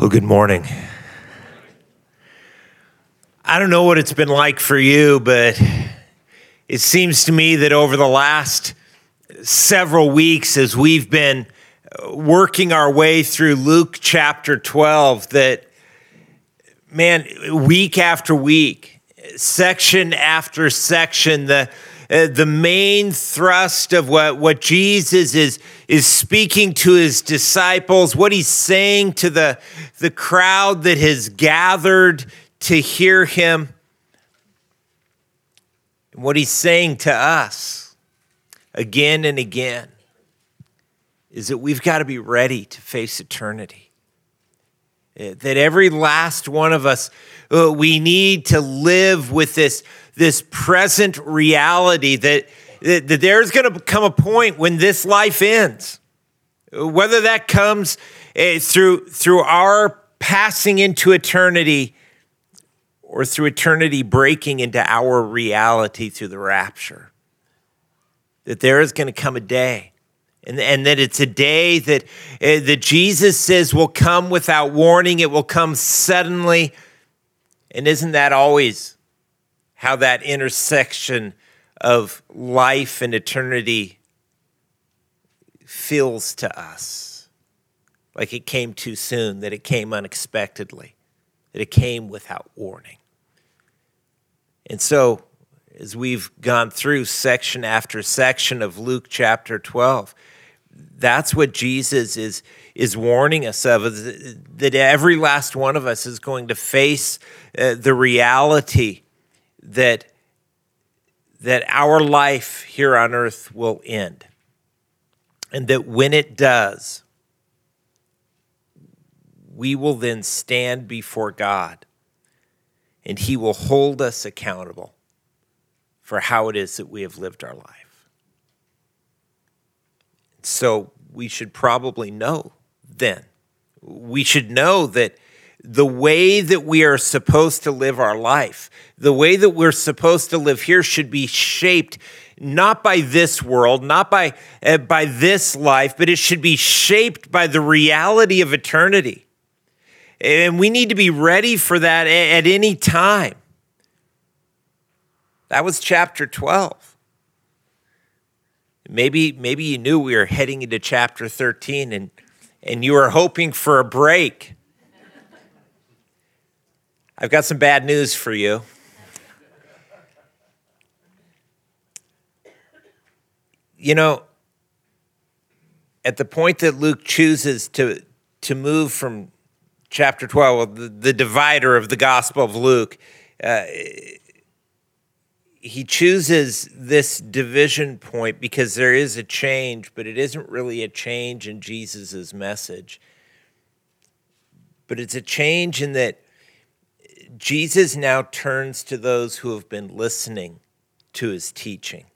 Well, good morning. I don't know what it's been like for you, but it seems to me that over the last several weeks, as we've been working our way through Luke chapter 12, that, man, week after week, section after section, the uh, the main thrust of what, what Jesus is, is speaking to his disciples, what he's saying to the, the crowd that has gathered to hear him, and what he's saying to us again and again is that we've got to be ready to face eternity. Uh, that every last one of us, uh, we need to live with this this present reality that, that, that there's going to come a point when this life ends. Whether that comes uh, through, through our passing into eternity or through eternity breaking into our reality through the rapture. That there is going to come a day, and, and that it's a day that, uh, that Jesus says will come without warning, it will come suddenly. And isn't that always how that intersection of life and eternity feels to us. Like it came too soon, that it came unexpectedly, that it came without warning. And so, as we've gone through section after section of Luke chapter 12, that's what Jesus is, is warning us of that every last one of us is going to face uh, the reality that that our life here on earth will end. And that when it does, we will then stand before God and He will hold us accountable for how it is that we have lived our life. So we should probably know then. We should know that the way that we are supposed to live our life, the way that we're supposed to live here should be shaped not by this world, not by, uh, by this life, but it should be shaped by the reality of eternity. And we need to be ready for that at any time. That was chapter 12. Maybe, maybe you knew we were heading into chapter 13 and, and you were hoping for a break. I've got some bad news for you. You know, at the point that Luke chooses to, to move from chapter 12, the, the divider of the Gospel of Luke, uh, he chooses this division point because there is a change, but it isn't really a change in Jesus' message. But it's a change in that Jesus now turns to those who have been listening to his teaching.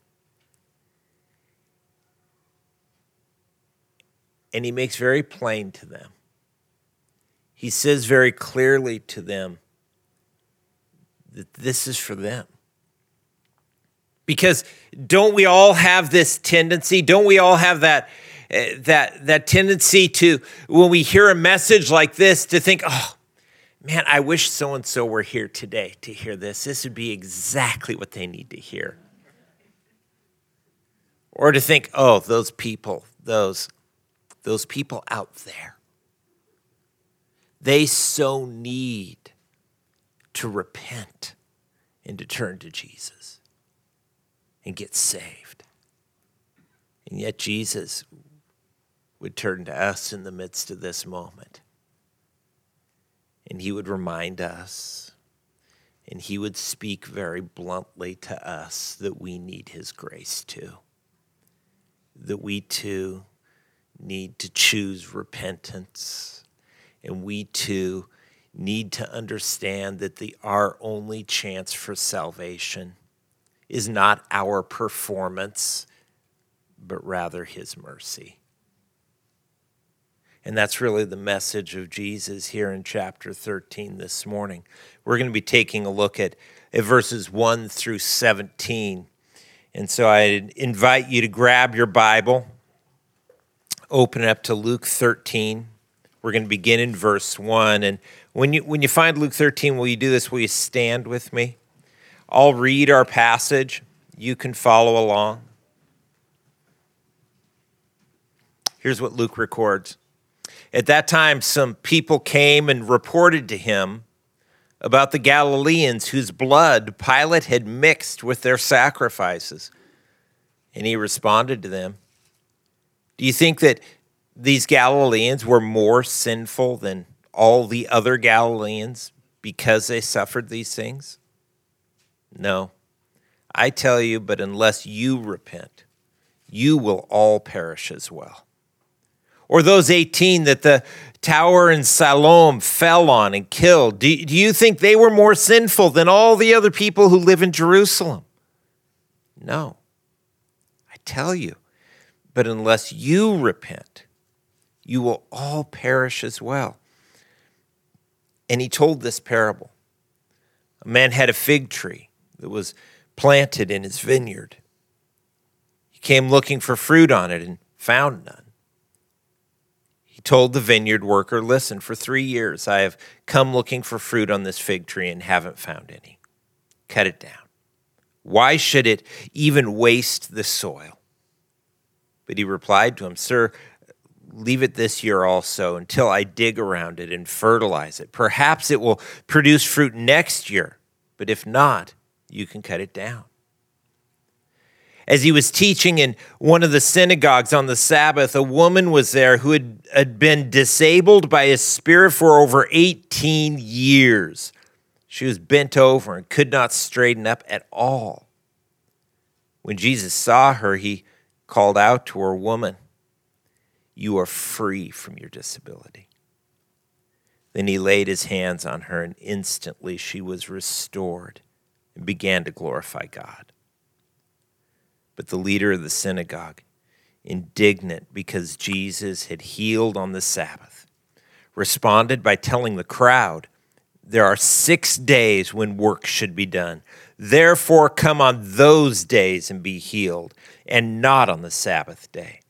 And he makes very plain to them. He says very clearly to them that this is for them. Because don't we all have this tendency? Don't we all have that, uh, that, that tendency to, when we hear a message like this, to think, oh, man, I wish so and so were here today to hear this. This would be exactly what they need to hear. Or to think, oh, those people, those, those people out there, they so need to repent and to turn to Jesus and get saved. And yet, Jesus would turn to us in the midst of this moment and he would remind us and he would speak very bluntly to us that we need his grace too. That we too need to choose repentance. And we too need to understand that the our only chance for salvation is not our performance, but rather his mercy. And that's really the message of Jesus here in chapter 13 this morning. We're going to be taking a look at, at verses 1 through 17. And so I invite you to grab your Bible, open it up to Luke 13. We're going to begin in verse 1. And when you, when you find Luke 13, will you do this? Will you stand with me? I'll read our passage. You can follow along. Here's what Luke records. At that time, some people came and reported to him about the Galileans whose blood Pilate had mixed with their sacrifices. And he responded to them Do you think that these Galileans were more sinful than all the other Galileans because they suffered these things? No. I tell you, but unless you repent, you will all perish as well. Or those 18 that the tower in Siloam fell on and killed, do, do you think they were more sinful than all the other people who live in Jerusalem? No. I tell you, but unless you repent, you will all perish as well. And he told this parable. A man had a fig tree that was planted in his vineyard. He came looking for fruit on it and found none. Told the vineyard worker, Listen, for three years I have come looking for fruit on this fig tree and haven't found any. Cut it down. Why should it even waste the soil? But he replied to him, Sir, leave it this year also until I dig around it and fertilize it. Perhaps it will produce fruit next year, but if not, you can cut it down. As he was teaching in one of the synagogues on the Sabbath, a woman was there who had, had been disabled by a spirit for over 18 years. She was bent over and could not straighten up at all. When Jesus saw her, he called out to her, Woman, you are free from your disability. Then he laid his hands on her, and instantly she was restored and began to glorify God. But the leader of the synagogue, indignant because Jesus had healed on the Sabbath, responded by telling the crowd, There are six days when work should be done. Therefore, come on those days and be healed, and not on the Sabbath day.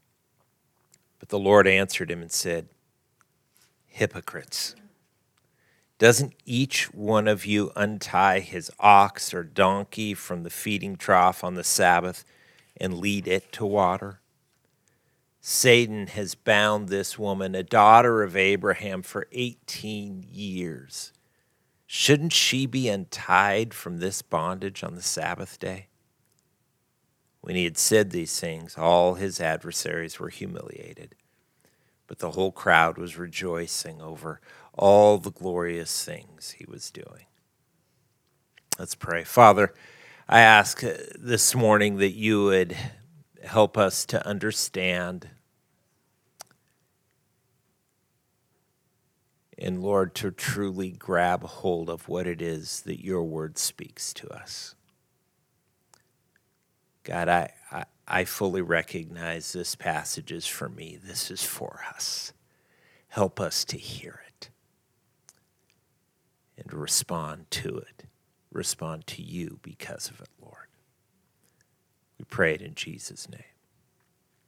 But the Lord answered him and said, Hypocrites. Doesn't each one of you untie his ox or donkey from the feeding trough on the Sabbath and lead it to water? Satan has bound this woman, a daughter of Abraham, for 18 years. Shouldn't she be untied from this bondage on the Sabbath day? When he had said these things, all his adversaries were humiliated, but the whole crowd was rejoicing over all the glorious things he was doing. Let's pray. Father, I ask uh, this morning that you would help us to understand and Lord, to truly grab hold of what it is that your word speaks to us. God, I, I, I fully recognize this passage is for me. This is for us. Help us to hear it and respond to it, respond to you because of it, Lord. We pray it in Jesus' name.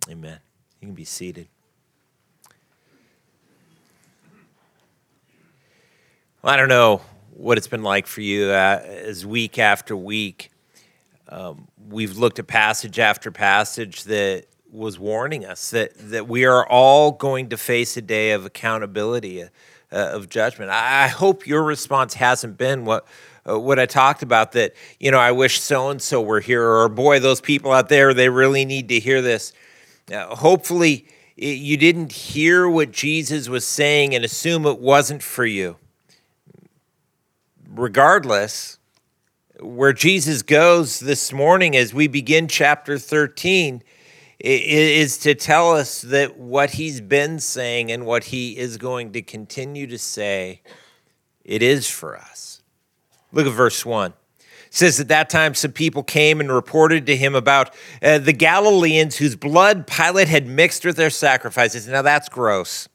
Amen. You can be seated. Well, I don't know what it's been like for you uh, as week after week. Um, we've looked at passage after passage that was warning us that, that we are all going to face a day of accountability, uh, of judgment. I, I, hope your response hasn't been what uh, what I talked about that you know I wish so and so were here, or boy, those people out there they really need to hear this. Uh, hopefully, it, you didn't hear what Jesus was saying and assume it wasn't for you regardless, where Jesus goes this morning as we begin chapter 13 is to tell us that what he's been saying and what he is going to continue to say, it is for us. Look at verse 1. It says at that time some people came and reported to him about uh, the Galileans whose blood Pilate had mixed with their sacrifices. Now that's gross.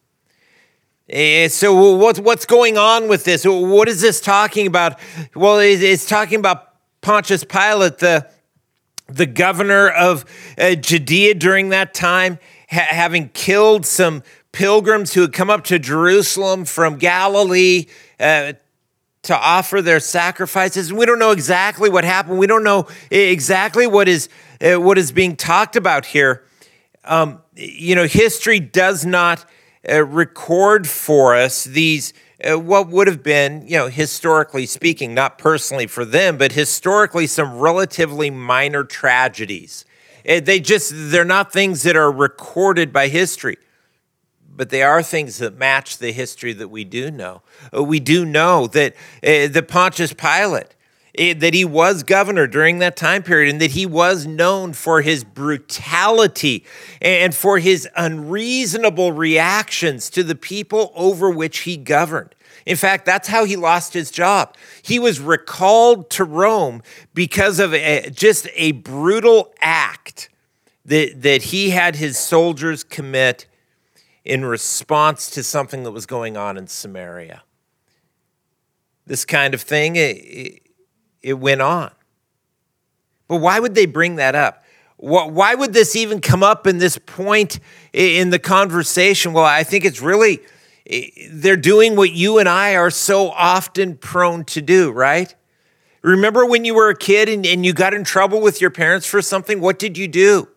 Eh, so what's what's going on with this? What is this talking about? Well, it's talking about Pontius Pilate, the the governor of uh, Judea during that time, having killed some pilgrims who had come up to Jerusalem from Galilee uh, to offer their sacrifices. We don't know exactly what happened. We don't know exactly what is uh, what is being talked about here. Um, you know, history does not uh, record for us these uh, what would have been, you know, historically speaking, not personally for them, but historically some relatively minor tragedies. They just they're not things that are recorded by history but they are things that match the history that we do know. Uh, we do know that uh, the Pontius Pilate, uh, that he was governor during that time period and that he was known for his brutality and for his unreasonable reactions to the people over which he governed. In fact, that's how he lost his job. He was recalled to Rome because of a, just a brutal act that, that he had his soldiers commit in response to something that was going on in Samaria. This kind of thing, it, it went on. But why would they bring that up? Why would this even come up in this point in the conversation? Well, I think it's really, they're doing what you and I are so often prone to do, right? Remember when you were a kid and, and you got in trouble with your parents for something? What did you do?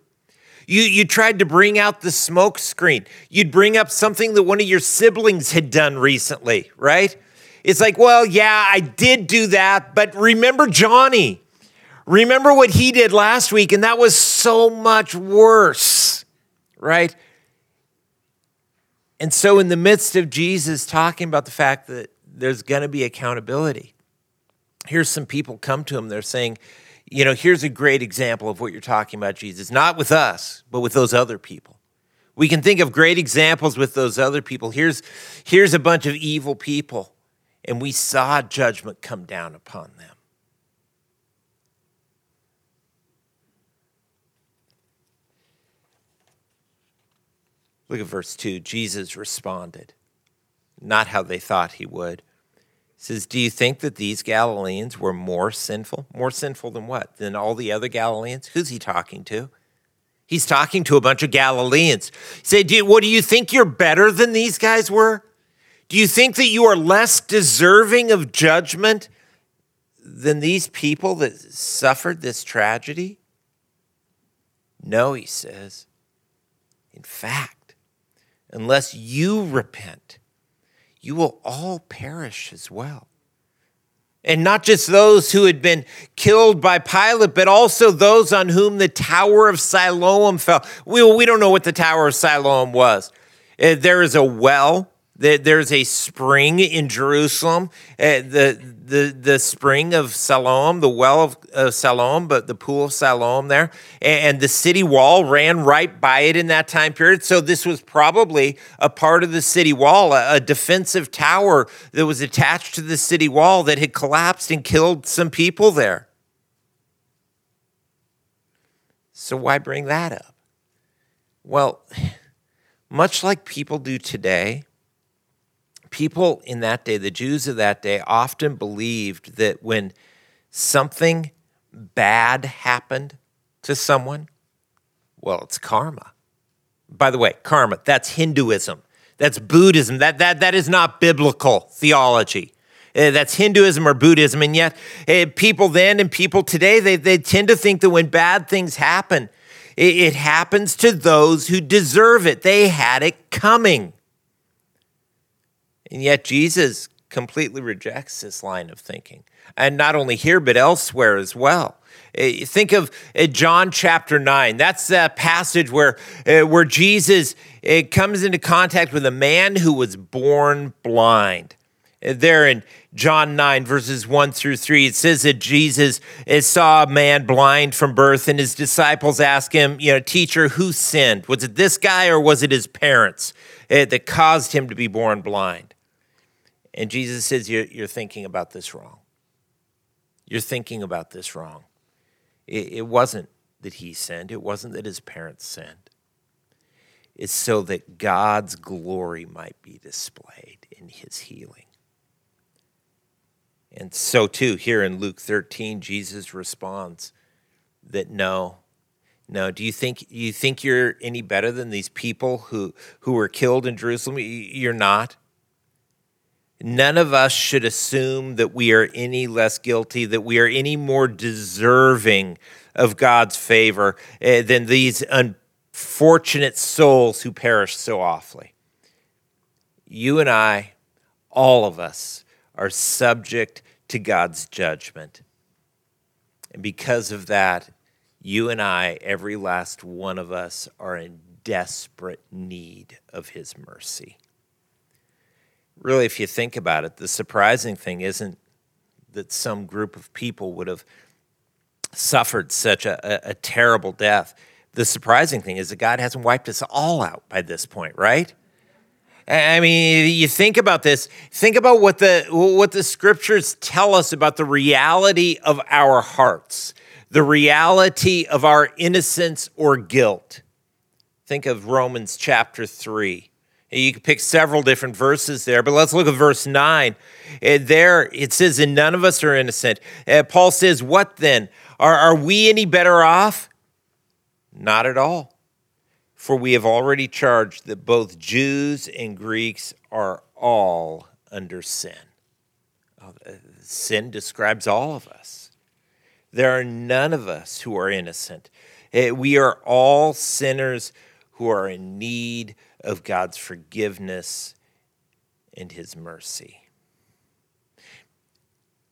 You, you tried to bring out the smoke screen. You'd bring up something that one of your siblings had done recently, right? It's like, well, yeah, I did do that, but remember Johnny. Remember what he did last week, and that was so much worse, right? And so, in the midst of Jesus talking about the fact that there's going to be accountability, here's some people come to him. They're saying, you know, here's a great example of what you're talking about, Jesus, not with us, but with those other people. We can think of great examples with those other people. Here's, here's a bunch of evil people, and we saw judgment come down upon them. Look at verse 2. Jesus responded, not how they thought he would says, Do you think that these Galileans were more sinful? More sinful than what? Than all the other Galileans? Who's he talking to? He's talking to a bunch of Galileans. Said, do, What do you think you're better than these guys were? Do you think that you are less deserving of judgment than these people that suffered this tragedy? No, he says. In fact, unless you repent, you will all perish as well. And not just those who had been killed by Pilate, but also those on whom the Tower of Siloam fell. We, we don't know what the Tower of Siloam was. Uh, there is a well there's a spring in Jerusalem, uh, the, the, the spring of Siloam, the well of uh, Siloam, but the pool of Siloam there. And the city wall ran right by it in that time period. So this was probably a part of the city wall, a, a defensive tower that was attached to the city wall that had collapsed and killed some people there. So why bring that up? Well, much like people do today, people in that day, the Jews of that day, often believed that when something bad happened to someone, well, it's karma. By the way, karma, that's Hinduism. That's Buddhism. That, that, that is not biblical theology. Uh, that's Hinduism or Buddhism. And yet, uh, people then and people today, they, they tend to think that when bad things happen, it, it happens to those who deserve it. They had it coming. And yet, Jesus completely rejects this line of thinking. And not only here, but elsewhere as well. Eh, think of eh, John chapter 9. That's that passage where, eh, where Jesus comes into contact with a man who was born blind. There in John 9, verses 1 through 3, it says that Jesus saw a man blind from birth, and his disciples asked him, You know, teacher, who sinned? Was it this guy or was it his parents that caused him to be born blind? And Jesus says, You're, you're thinking about this wrong. You're thinking about this wrong. It, it wasn't that he sinned, it wasn't that his parents sinned. It's so that God's glory might be displayed in his healing. And so, too, here in Luke 13, Jesus responds that no, No, do you think you think you're any better than these people who who were killed in Jerusalem? You're not. None of us should assume that we are any less guilty, that we are any more deserving of God's favor uh, than these unfortunate souls who perish so awfully. You and I, all of us, are subject to God's judgment. And because of that, you and I, every last one of us, are in desperate need of His mercy. Really, if you think about it, the surprising thing isn't that some group of people would have suffered such a, a, a terrible death. The surprising thing is that God hasn't wiped us all out by this point, right? I mean, you think about this. Think about what the what the scriptures tell us about the reality of our hearts, the reality of our innocence or guilt. Think of Romans chapter 3. You can pick several different verses there, but let's look at verse 9. Uh, there it says, And none of us are innocent. Uh, Paul says, What then? Are, are we any better off? Not at all. For we have already charged that both Jews and Greeks are all under sin. Oh, sin describes all of us. There are none of us who are innocent. Uh, we are all sinners who are in need of God's forgiveness and his mercy.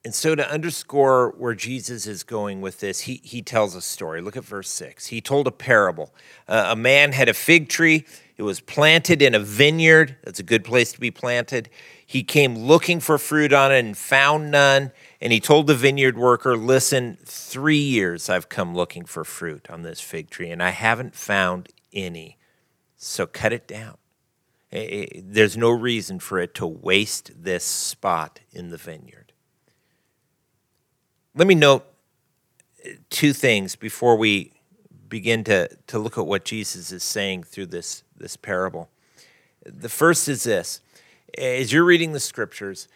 And so, to underscore where Jesus is going with this, he, he tells a story. Look at verse 6. He told a parable. Uh, a man had a fig tree, it was planted in a vineyard. That's a good place to be planted. He came looking for fruit on it and found none. And he told the vineyard worker, Listen, three years I've come looking for fruit on this fig tree, and I haven't found any. So cut it down. Eh, eh, there's no reason for it to waste this spot in the vineyard. Let me note eh, two things before we begin to, to look at what Jesus is saying through this, this parable. The first is this as you're reading the scriptures,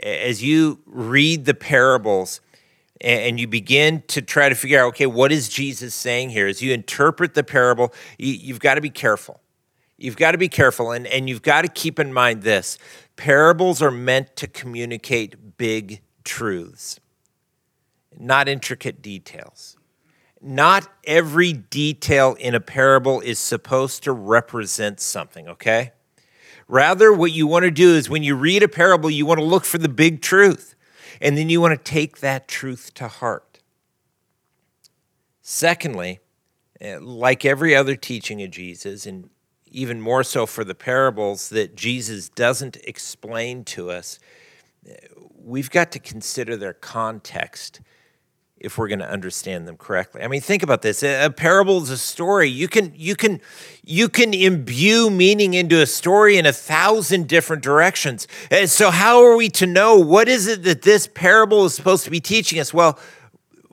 as you read the parables, and you begin to try to figure out, okay, what is Jesus saying here? As you interpret the parable, you, have got to be careful. You've got to be careful, and, and you've got to keep in mind this parables are meant to communicate big truths not intricate details. Not every detail in a parable is supposed to represent something, okay? Rather, what you want to do is when you read a parable, you want to look for the big truth, and then you want to take that truth to heart. Secondly, eh, like every other teaching of Jesus, and even more so for the parables that Jesus doesn't explain to us, eh, we've got to consider their context if we're going to understand them correctly. I mean, think about this. A parable is a story. You can you can you can imbue meaning into a story in a thousand different directions. And so how are we to know what is it that this parable is supposed to be teaching us? Well,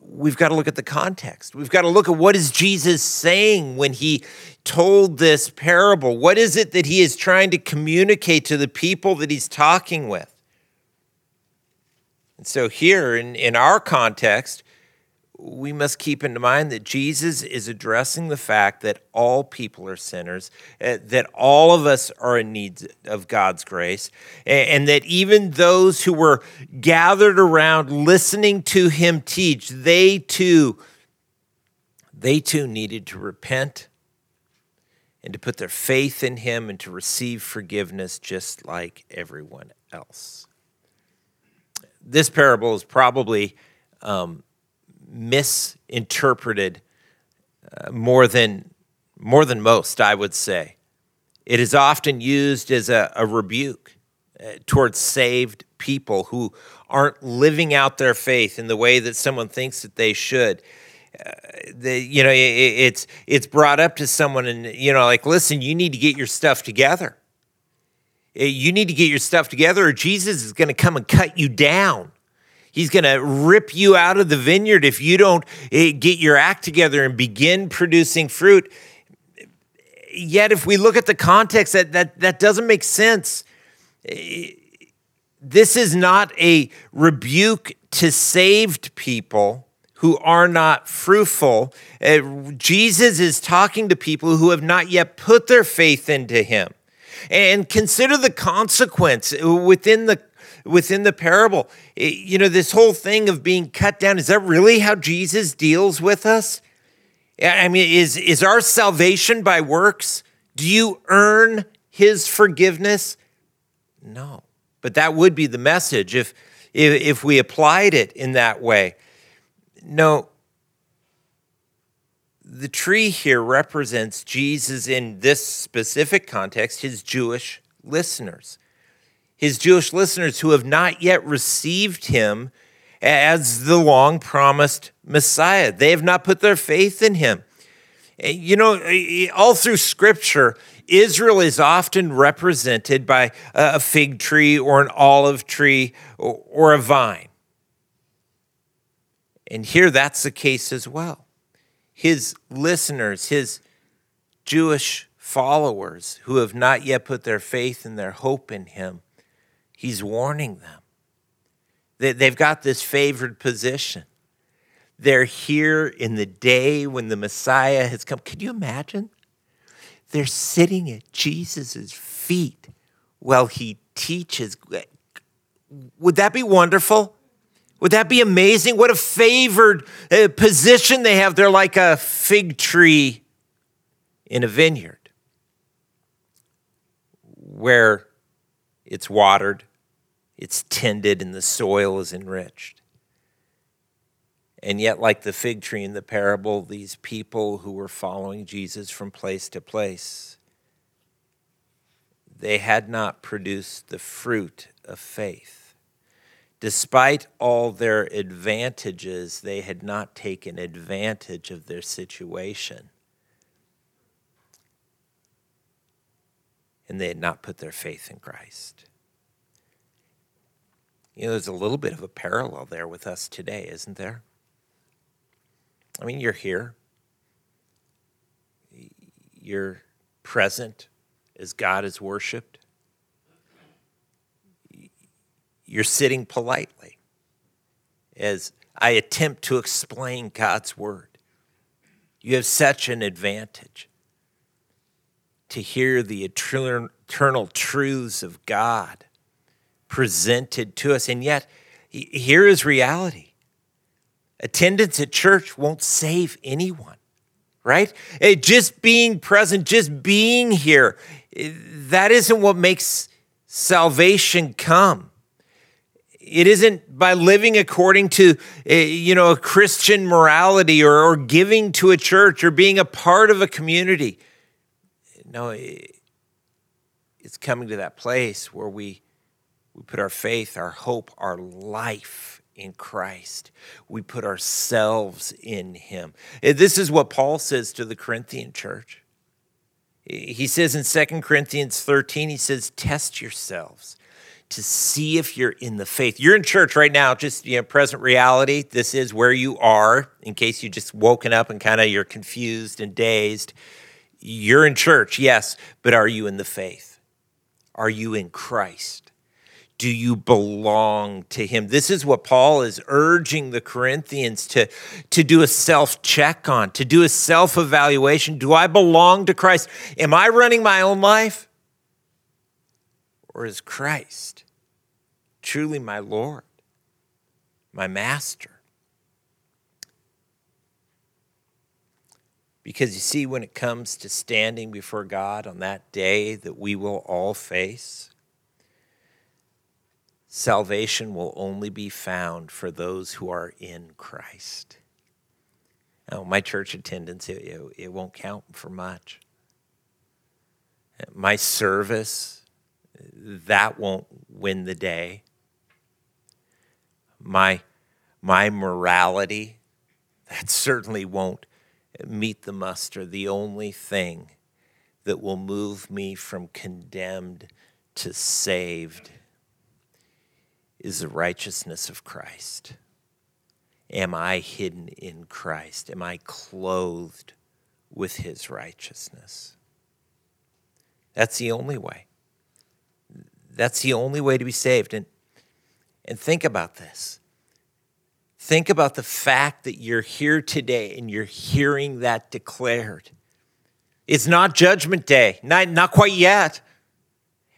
we've got to look at the context. We've got to look at what is Jesus saying when he told this parable? What is it that he is trying to communicate to the people that he's talking with? And so here in, in our context, we must keep in mind that Jesus is addressing the fact that all people are sinners, uh, that all of us are in need of God's grace, and that even those who were gathered around listening to him teach, they too they too needed to repent and to put their faith in him and to receive forgiveness just like everyone else. This parable is probably um, misinterpreted uh, more than more than most, I would say. It is often used as a, a rebuke uh, towards saved people who aren't living out their faith in the way that someone thinks that they should. Uh, the, you know, it, it's it's brought up to someone, and you know, like, listen, you need to get your stuff together. Uh, you need to get your stuff together, or Jesus is going to come and cut you down. He's going to rip you out of the vineyard if you don't eh, get your act together and begin producing fruit. Yet, if we look at the context, that, that, that doesn't make sense. Eh, this is not a rebuke to saved people who are not fruitful. Uh, Jesus is talking to people who have not yet put their faith into him. And consider the consequence within the within the parable. Eh, you know, this whole thing of being cut down, is that really how Jesus deals with us? I mean, is, is our salvation by works? Do you earn his forgiveness? No. But that would be the message if, if, if we applied it in that way. No, the tree here represents Jesus in this specific context, his Jewish listeners. His Jewish listeners who have not yet received him as the long promised Messiah. They have not put their faith in him. Eh, you know, eh, all through Scripture, Israel is often represented by a fig tree or an olive tree or a vine. And here that's the case as well. His listeners, his Jewish followers who have not yet put their faith and their hope in him, he's warning them. They've got this favored position. They're here in the day when the Messiah has come. Can you imagine? They're sitting at Jesus' feet while he teaches. Would that be wonderful? Would that be amazing? What a favored uh, position they have. They're like a fig tree in a vineyard where it's watered, it's tended, and the soil is enriched. And yet, like the fig tree in the parable, these people who were following Jesus from place to place, they had not produced the fruit of faith. Despite all their advantages, they had not taken advantage of their situation. And they had not put their faith in Christ. You know, there's a little bit of a parallel there with us today, isn't there? I mean, you're here. You're present as God is worshiped. You're sitting politely as I attempt to explain God's word. You have such an advantage to hear the eternal truths of God presented to us. And yet, here is reality Attendance at church won't save anyone, right? Just being present, just being here, that isn't what makes salvation come. It isn't by living according to, eh, you know, a Christian morality or, or giving to a church or being a part of a community. No, it's coming to that place where we, we put our faith, our hope, our life in Christ. We put ourselves in Him. Eh, this is what Paul says to the Corinthian church. He says in 2 Corinthians 13, he says, Test yourselves to see if you're in the faith. You're in church right now, just you know, present reality. This is where you are, in case you just woken up and kind of you're confused and dazed. You're in church, yes, but are you in the faith? Are you in Christ? Do you belong to him? This is what paul is urging the corinthians to, to do a self check on to do a self evaluation do i belong to christ? Am i running my own life? Or is christ truly my lord my master? Because you see when it comes to standing before god on that day that we will all face Salvation will only be found for those who are in Christ. Now, my church attendance, it, it, it won't count for much. My service, that won't win the day. My, my morality, that certainly won't meet the muster. The only thing that will move me from condemned to saved is the righteousness of Christ. Am I hidden in Christ? Am I clothed with his righteousness? That's the only way. That's the only way to be saved. And, and think about this think about the fact that you're here today and you're hearing that declared. It's not judgment day, not, not quite yet.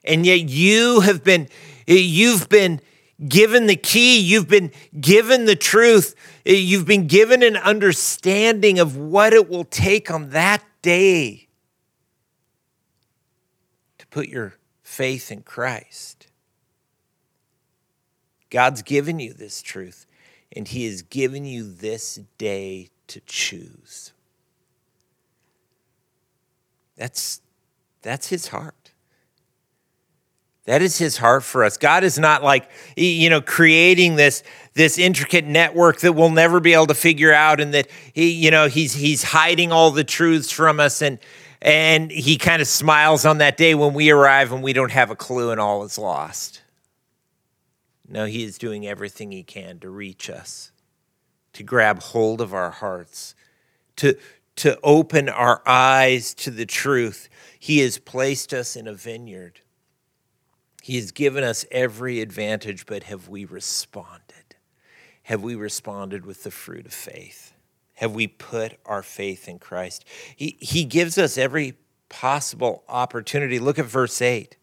And yet you have been, you've been given the key, you've been given the truth, you've been given an understanding of what it will take on that day to put your faith in Christ. God's given you this truth, and He has given you this day to choose. That's, that's His heart. That is his heart for us. God is not like, you know, creating this, this intricate network that we'll never be able to figure out and that he, you know, he's, he's hiding all the truths from us and, and he kind of smiles on that day when we arrive and we don't have a clue and all is lost. No, he is doing everything he can to reach us, to grab hold of our hearts, to, to open our eyes to the truth. He has placed us in a vineyard he has given us every advantage, but have we responded? Have we responded with the fruit of faith? Have we put our faith in Christ? He, he gives us every possible opportunity. Look at verse 8.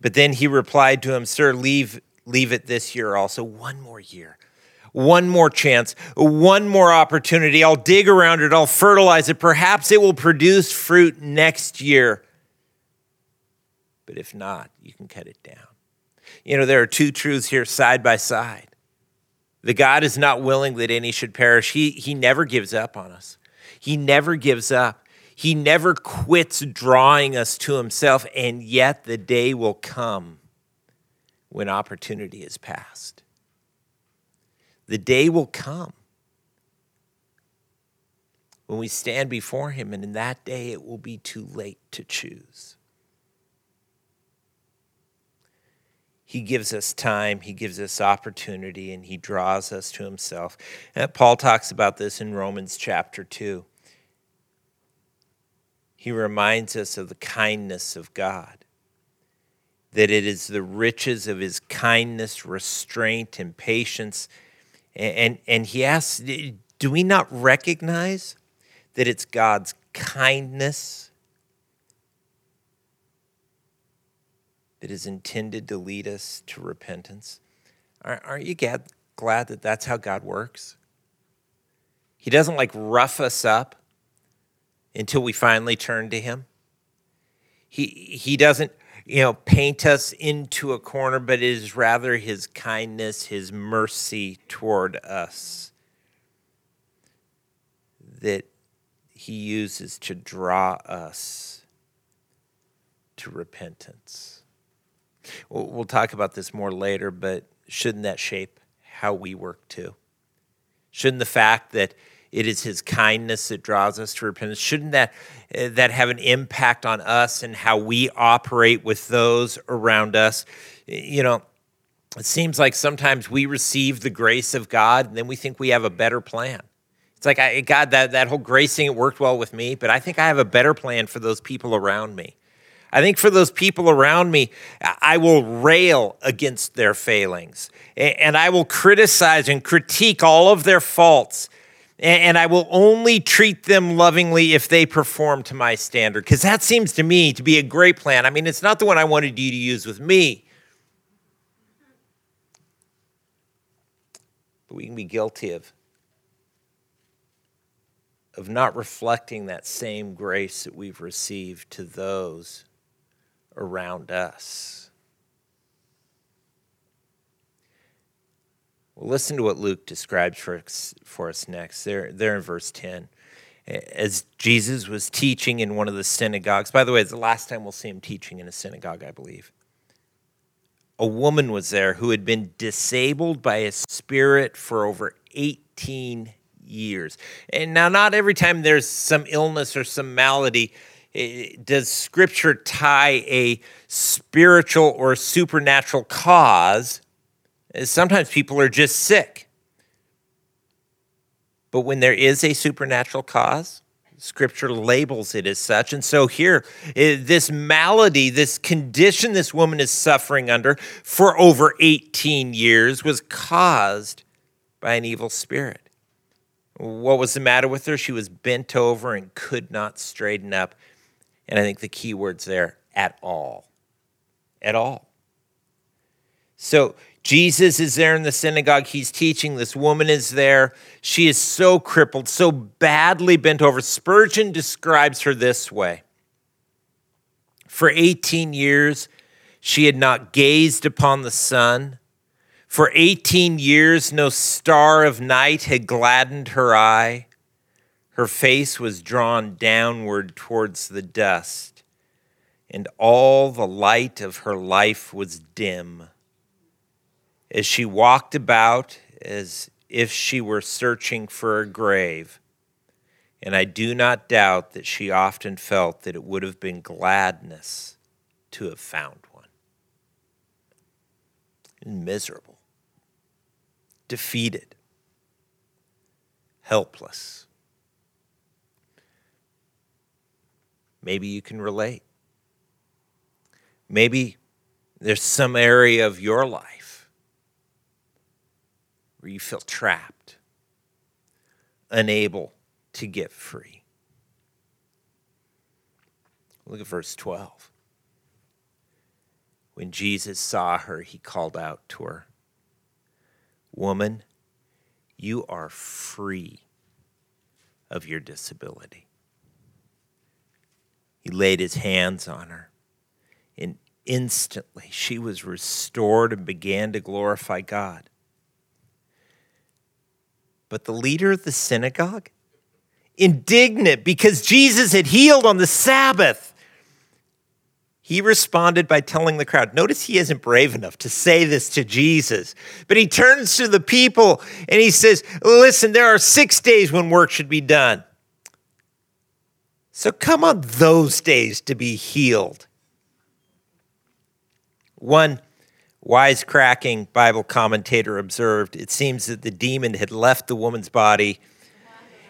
But then he replied to him, Sir, leave, leave it this year also. One more year, one more chance, one more opportunity. I'll dig around it, I'll fertilize it. Perhaps it will produce fruit next year but if not, you can cut it down. You know, there are two truths here side by side. The God is not willing that any should perish. He, he never gives up on us. He never gives up. He never quits drawing us to himself, and yet the day will come when opportunity is past. The day will come when we stand before him, and in that day it will be too late to choose. He gives us time, He gives us opportunity, and He draws us to Himself. And Paul talks about this in Romans chapter 2. He reminds us of the kindness of God, that it is the riches of His kindness, restraint, and patience. And, and, and he asks, Do we not recognize that it's God's kindness? That is intended to lead us to repentance. Aren't you glad that that's how God works? He doesn't like rough us up until we finally turn to Him. He, he doesn't, you know, paint us into a corner, but it is rather His kindness, His mercy toward us that He uses to draw us to repentance. We'll talk about this more later, but shouldn't that shape how we work too? Shouldn't the fact that it is his kindness that draws us to repentance shouldn't that eh, that have an impact on us and how we operate with those around us? You know it seems like sometimes we receive the grace of god and then we think we have a better plan. It's like I, god that, that whole grace thing it worked well with me but i think i have a better plan for those people around me I think for those people around me, I will rail against their failings and I will criticize and critique all of their faults. And I will only treat them lovingly if they perform to my standard. Because that seems to me to be a great plan. I mean, it's not the one I wanted you to use with me. But we can be guilty of, of not reflecting that same grace that we've received to those around us. Well, listen to what Luke describes for us, for us next. There, there in verse 10. As Jesus was teaching in one of the synagogues, by the way, it's the last time we'll see him teaching in a synagogue, I believe. A woman was there who had been disabled by a spirit for over 18 years. And now, not every time there's some illness or some malady, does scripture tie a spiritual or supernatural cause? Sometimes people are just sick. But when there is a supernatural cause, scripture labels it as such. And so here, this malady, this condition this woman is suffering under for over 18 years was caused by an evil spirit. What was the matter with her? She was bent over and could not straighten up. And I think the key words there at all. At all. So Jesus is there in the synagogue. He's teaching. This woman is there. She is so crippled, so badly bent over. Spurgeon describes her this way For 18 years, she had not gazed upon the sun. For 18 years, no star of night had gladdened her eye. Her face was drawn downward towards the dust, and all the light of her life was dim as she walked about as if she were searching for a grave. And I do not doubt that she often felt that it would have been gladness to have found one. Miserable, defeated, helpless. Maybe you can relate. Maybe there's some area of your life where you feel trapped, unable to get free. Look at verse 12. When Jesus saw her, he called out to her, Woman, you are free of your disability. He laid his hands on her, and instantly she was restored and began to glorify God. But the leader of the synagogue, indignant because Jesus had healed on the Sabbath, he responded by telling the crowd, notice he isn't brave enough to say this to Jesus, but he turns to the people and he says, Listen, there are six days when work should be done. So come on those days to be healed. One wisecracking Bible commentator observed, it seems that the demon had left the woman's body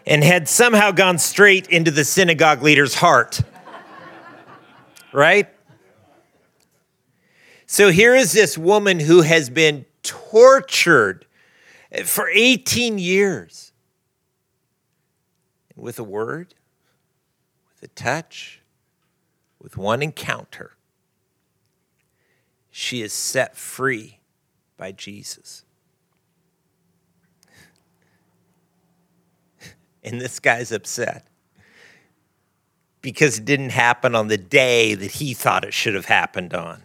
and had somehow gone straight into the synagogue leader's heart. right? So here is this woman who has been tortured for 18 years. With a word, a touch, with one encounter, she is set free by Jesus. And this guy's upset because it didn't happen on the day that he thought it should have happened on.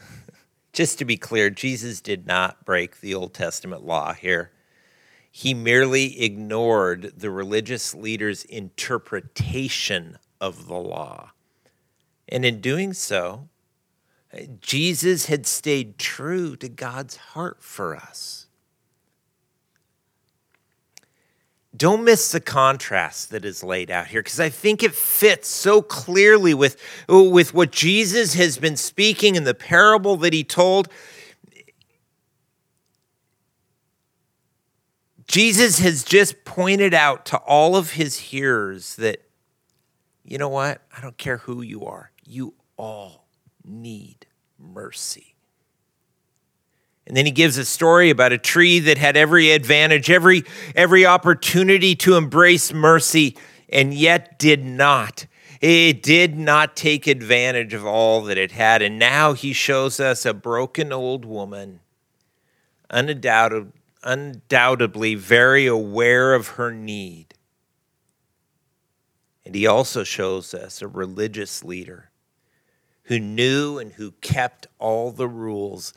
Just to be clear, Jesus did not break the Old Testament law here. He merely ignored the religious leaders' interpretation of the law. And in doing so, Jesus had stayed true to God's heart for us. Don't miss the contrast that is laid out here because I think it fits so clearly with, with what Jesus has been speaking in the parable that he told. Jesus has just pointed out to all of his hearers that, you know what? I don't care who you are, you all need mercy. And then he gives a story about a tree that had every advantage, every, every opportunity to embrace mercy, and yet did not. It did not take advantage of all that it had. And now he shows us a broken old woman, undoubted, undoubtedly very aware of her need. And he also shows us a religious leader who knew and who kept all the rules,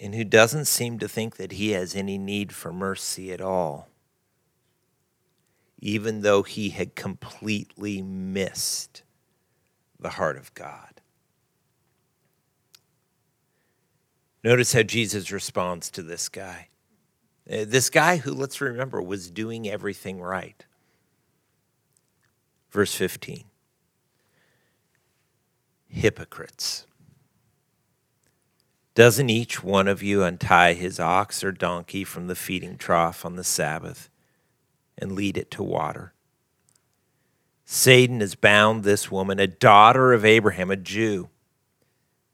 and who doesn't seem to think that he has any need for mercy at all, even though he had completely missed the heart of God. Notice how Jesus responds to this guy. Uh, this guy who, let's remember, was doing everything right. Verse 15 hypocrites. Doesn't each one of you untie his ox or donkey from the feeding trough on the Sabbath and lead it to water? Satan has bound this woman, a daughter of Abraham, a Jew,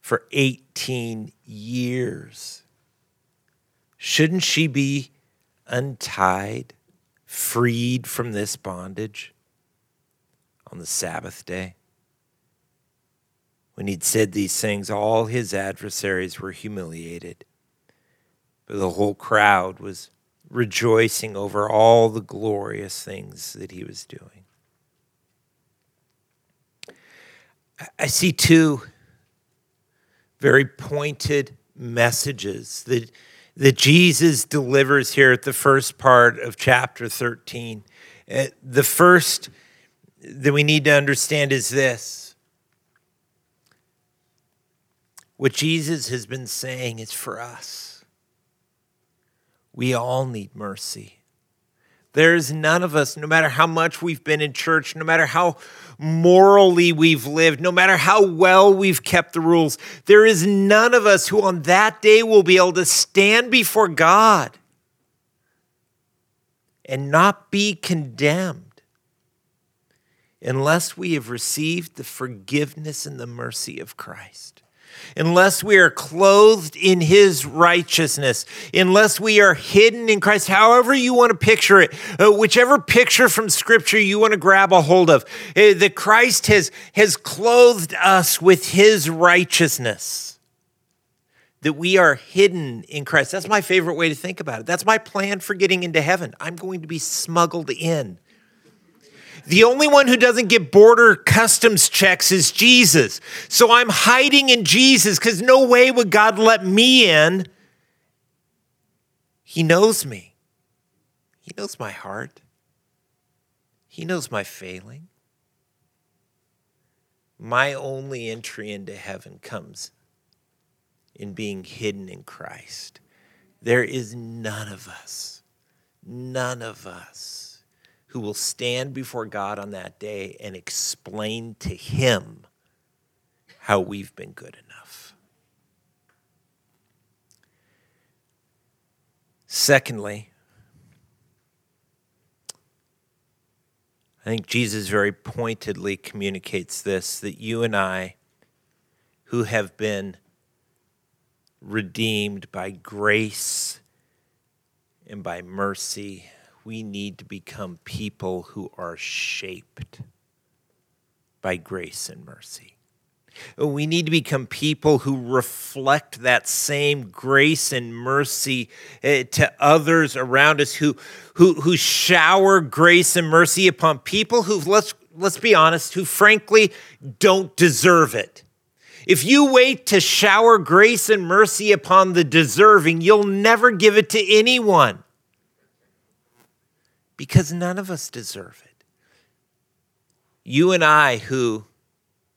for 18 years. Shouldn't she be untied, freed from this bondage on the Sabbath day? When he'd said these things, all his adversaries were humiliated, but the whole crowd was rejoicing over all the glorious things that he was doing. I see two very pointed messages that, that Jesus delivers here at the first part of chapter 13. Uh, the first that we need to understand is this what Jesus has been saying is for us. We all need mercy. There's none of us, no matter how much we've been in church, no matter how morally we've lived, no matter how well we've kept the rules, there is none of us who on that day will be able to stand before God and not be condemned unless we have received the forgiveness and the mercy of Christ unless we are clothed in his righteousness, unless we are hidden in Christ, however you want to picture it, uh, whichever picture from scripture you want to grab a hold of, uh, that Christ has, has clothed us with his righteousness. That we are hidden in Christ. That's my favorite way to think about it. That's my plan for getting into heaven. I'm going to be smuggled in. The only one who doesn't get border customs checks is Jesus. So I'm hiding in Jesus because no way would God let me in. He knows me, He knows my heart, He knows my failing. My only entry into heaven comes in being hidden in Christ. There is none of us, none of us who will stand before God on that day and explain to him how we've been good enough. Secondly, I think Jesus very pointedly communicates this that you and I, who have been redeemed by grace and by mercy we need to become people who are shaped by grace and mercy. We need to become people who reflect that same grace and mercy eh, to others around us, who, who, who shower grace and mercy upon people who, let's, let's be honest, who frankly don't deserve it. If you wait to shower grace and mercy upon the deserving, you'll never give it to anyone because none of us deserve it. You and I, who,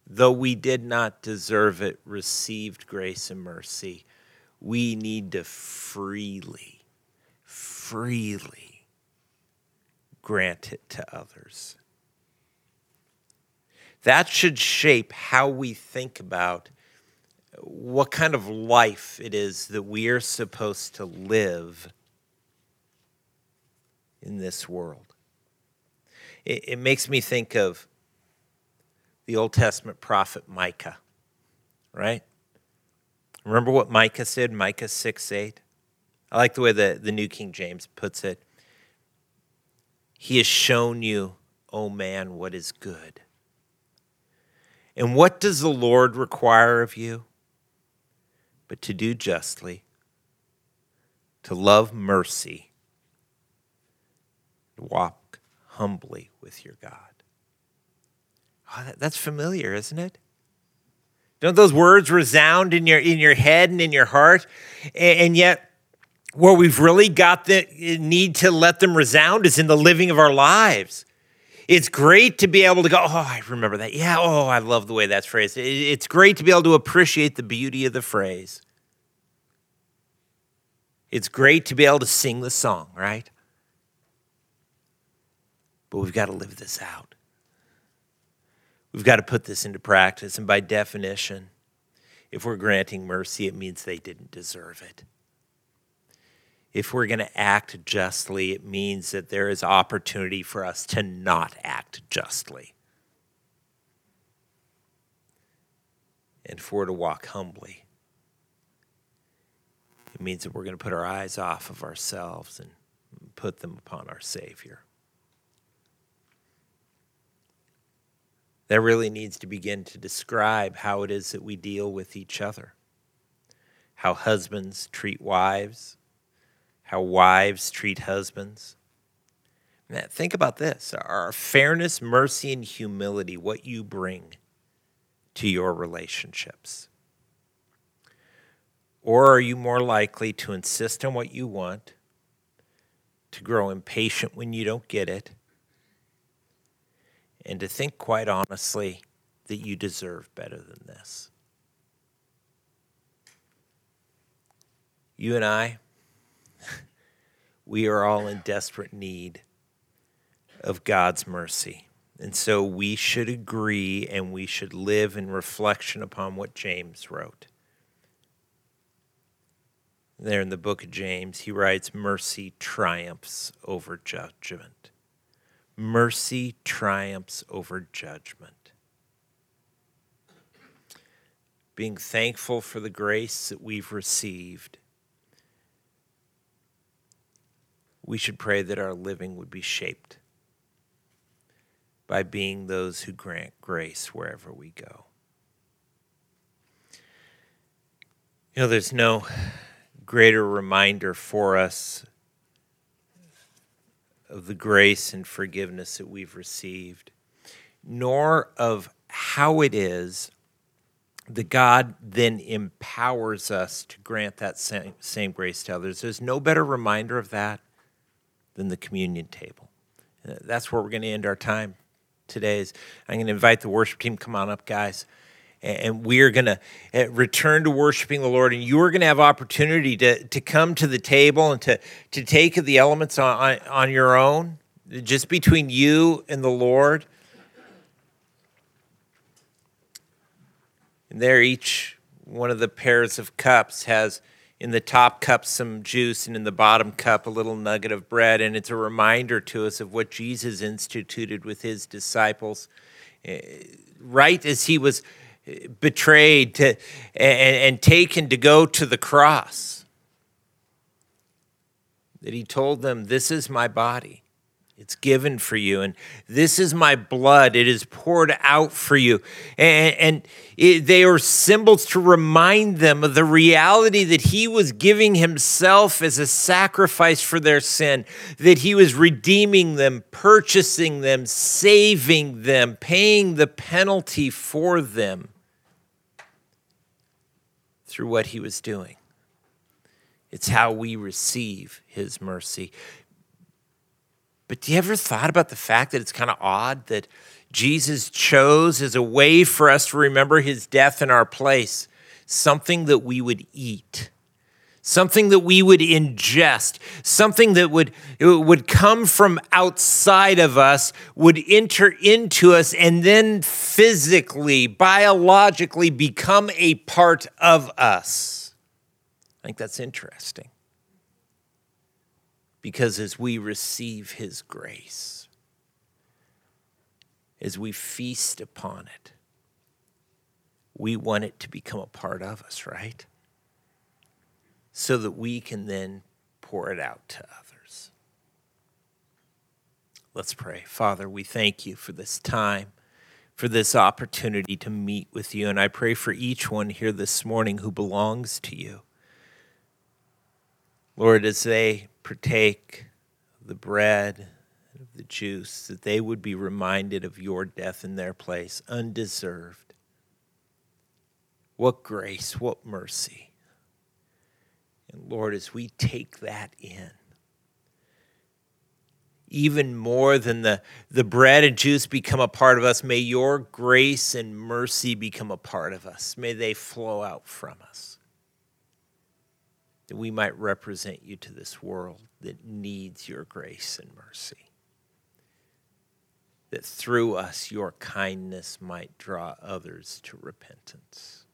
though we did not deserve it, received grace and mercy, we need to freely, freely grant it to others. That should shape how we think about what kind of life it is that we are supposed to live in this world. It, it makes me think of the Old Testament prophet Micah, right? Remember what Micah said, Micah 6 8? I like the way the, the New King James puts it. He has shown you, O oh man, what is good. And what does the Lord require of you? But to do justly, to love mercy, walk humbly with your God. Oh, that, that's familiar, isn't it? Don't those words resound in your in your head and in your heart? And, and yet, where we've really got the need to let them resound is in the living of our lives. It's great to be able to go, oh, I remember that. Yeah, oh, I love the way that's phrased. It's great to be able to appreciate the beauty of the phrase. It's great to be able to sing the song, right? But we've got to live this out. We've got to put this into practice. And by definition, if we're granting mercy, it means they didn't deserve it. If we're going to act justly, it means that there is opportunity for us to not act justly. And for to walk humbly, it means that we're going to put our eyes off of ourselves and put them upon our Savior. That really needs to begin to describe how it is that we deal with each other, how husbands treat wives, how wives treat husbands. Now, think about this are fairness, mercy, and humility what you bring to your relationships? Or are you more likely to insist on what you want, to grow impatient when you don't get it, and to think quite honestly that you deserve better than this? You and I, we are all in desperate need of God's mercy. And so we should agree and we should live in reflection upon what James wrote there in the book of James, he writes, Mercy triumphs over judgment. Mercy triumphs over judgment. Being thankful for the grace that we've received, we should pray that our living would be shaped by being those who grant grace wherever we go. You know, there's no greater reminder for us of the grace and forgiveness that we've received, nor of how it is that God then empowers us to grant that same, same grace to others. There's no better reminder of that than the communion table. Uh, that's where we're going to end our time today. Is I'm going to invite the worship team. Come on up, guys and we are going to uh, return to worshiping the Lord. And you are going to have opportunity to, to come to the table and to, to take the elements on, on, on your own, just between you and the Lord. And there, each one of the pairs of cups has in the top cup some juice, and in the bottom cup a little nugget of bread. And it's a reminder to us of what Jesus instituted with his disciples. Uh, right as he was betrayed to, and, and taken to go to the cross. That he told them, This is my body. It's given for you. And this is my blood. It is poured out for you. And, and it, they are symbols to remind them of the reality that he was giving himself as a sacrifice for their sin, that he was redeeming them, purchasing them, saving them, paying the penalty for them through what he was doing. It's how we receive his mercy. But do you ever thought about the fact that it's kind of odd that Jesus chose as a way for us to remember his death in our place something that we would eat? Something that we would ingest, something that would, would come from outside of us, would enter into us, and then physically, biologically become a part of us. I think that's interesting. Because as we receive His grace, as we feast upon it, we want it to become a part of us, right? So that we can then pour it out to others. Let's pray. Father, we thank you for this time, for this opportunity to meet with you. And I pray for each one here this morning who belongs to you. Lord, as they partake of the bread, and of the juice, that they would be reminded of your death in their place, undeserved. What grace, what mercy. And Lord, as we take that in, even more than the, the bread and juice become a part of us, may your grace and mercy become a part of us. May they flow out from us. That we might represent you to this world that needs your grace and mercy. That through us, your kindness might draw others to repentance.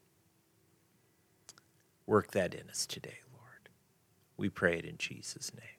Work that in us today, we pray it in Jesus' name.